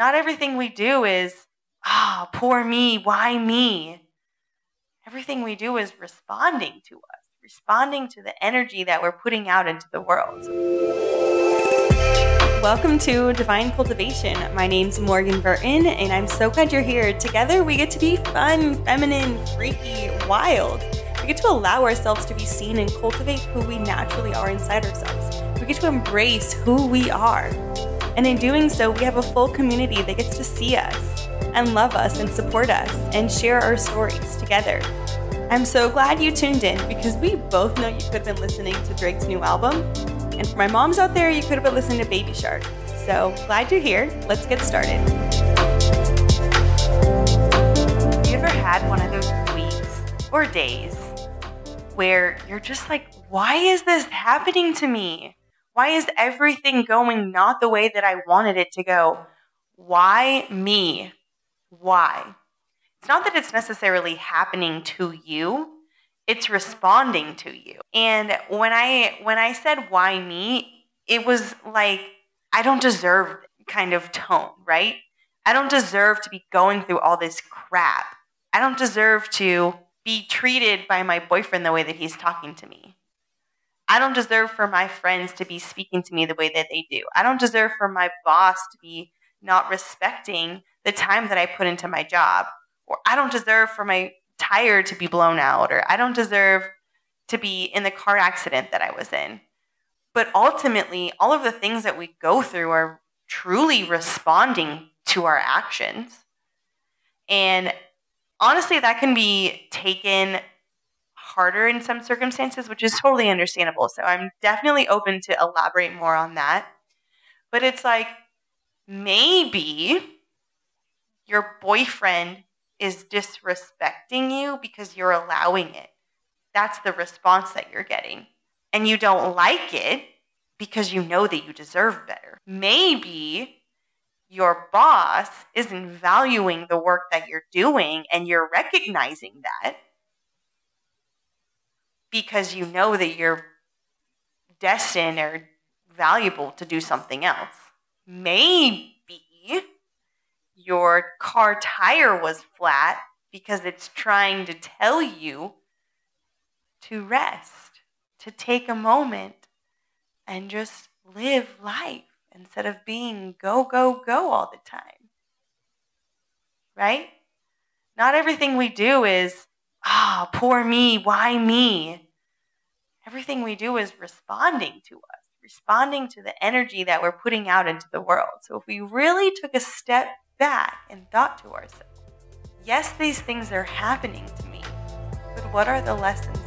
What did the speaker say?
Not everything we do is, ah, oh, poor me, why me? Everything we do is responding to us, responding to the energy that we're putting out into the world. Welcome to Divine Cultivation. My name's Morgan Burton, and I'm so glad you're here. Together, we get to be fun, feminine, freaky, wild. We get to allow ourselves to be seen and cultivate who we naturally are inside ourselves. We get to embrace who we are. And in doing so, we have a full community that gets to see us and love us and support us and share our stories together. I'm so glad you tuned in because we both know you could have been listening to Drake's new album and for my moms out there, you could have been listening to Baby Shark. So glad you're here. Let's get started. Have you ever had one of those weeks or days where you're just like, why is this happening to me? Why is everything going not the way that I wanted it to go? Why me? Why? It's not that it's necessarily happening to you, it's responding to you. And when I when I said why me, it was like I don't deserve kind of tone, right? I don't deserve to be going through all this crap. I don't deserve to be treated by my boyfriend the way that he's talking to me. I don't deserve for my friends to be speaking to me the way that they do. I don't deserve for my boss to be not respecting the time that I put into my job. Or I don't deserve for my tire to be blown out or I don't deserve to be in the car accident that I was in. But ultimately, all of the things that we go through are truly responding to our actions. And honestly, that can be taken harder in some circumstances, which is totally understandable. So I'm definitely open to elaborate more on that. But it's like maybe your boyfriend is disrespecting you because you're allowing it. That's the response that you're getting. And you don't like it because you know that you deserve better. Maybe your boss isn't valuing the work that you're doing and you're recognizing that because you know that you're destined or valuable to do something else. Maybe your car tire was flat because it's trying to tell you to rest, to take a moment and just live life instead of being go, go, go all the time. Right? Not everything we do is, ah, oh, poor me, why me? Everything we do is responding to us, responding to the energy that we're putting out into the world. So if we really took a step back and thought to ourselves, yes, these things are happening to me, but what are the lessons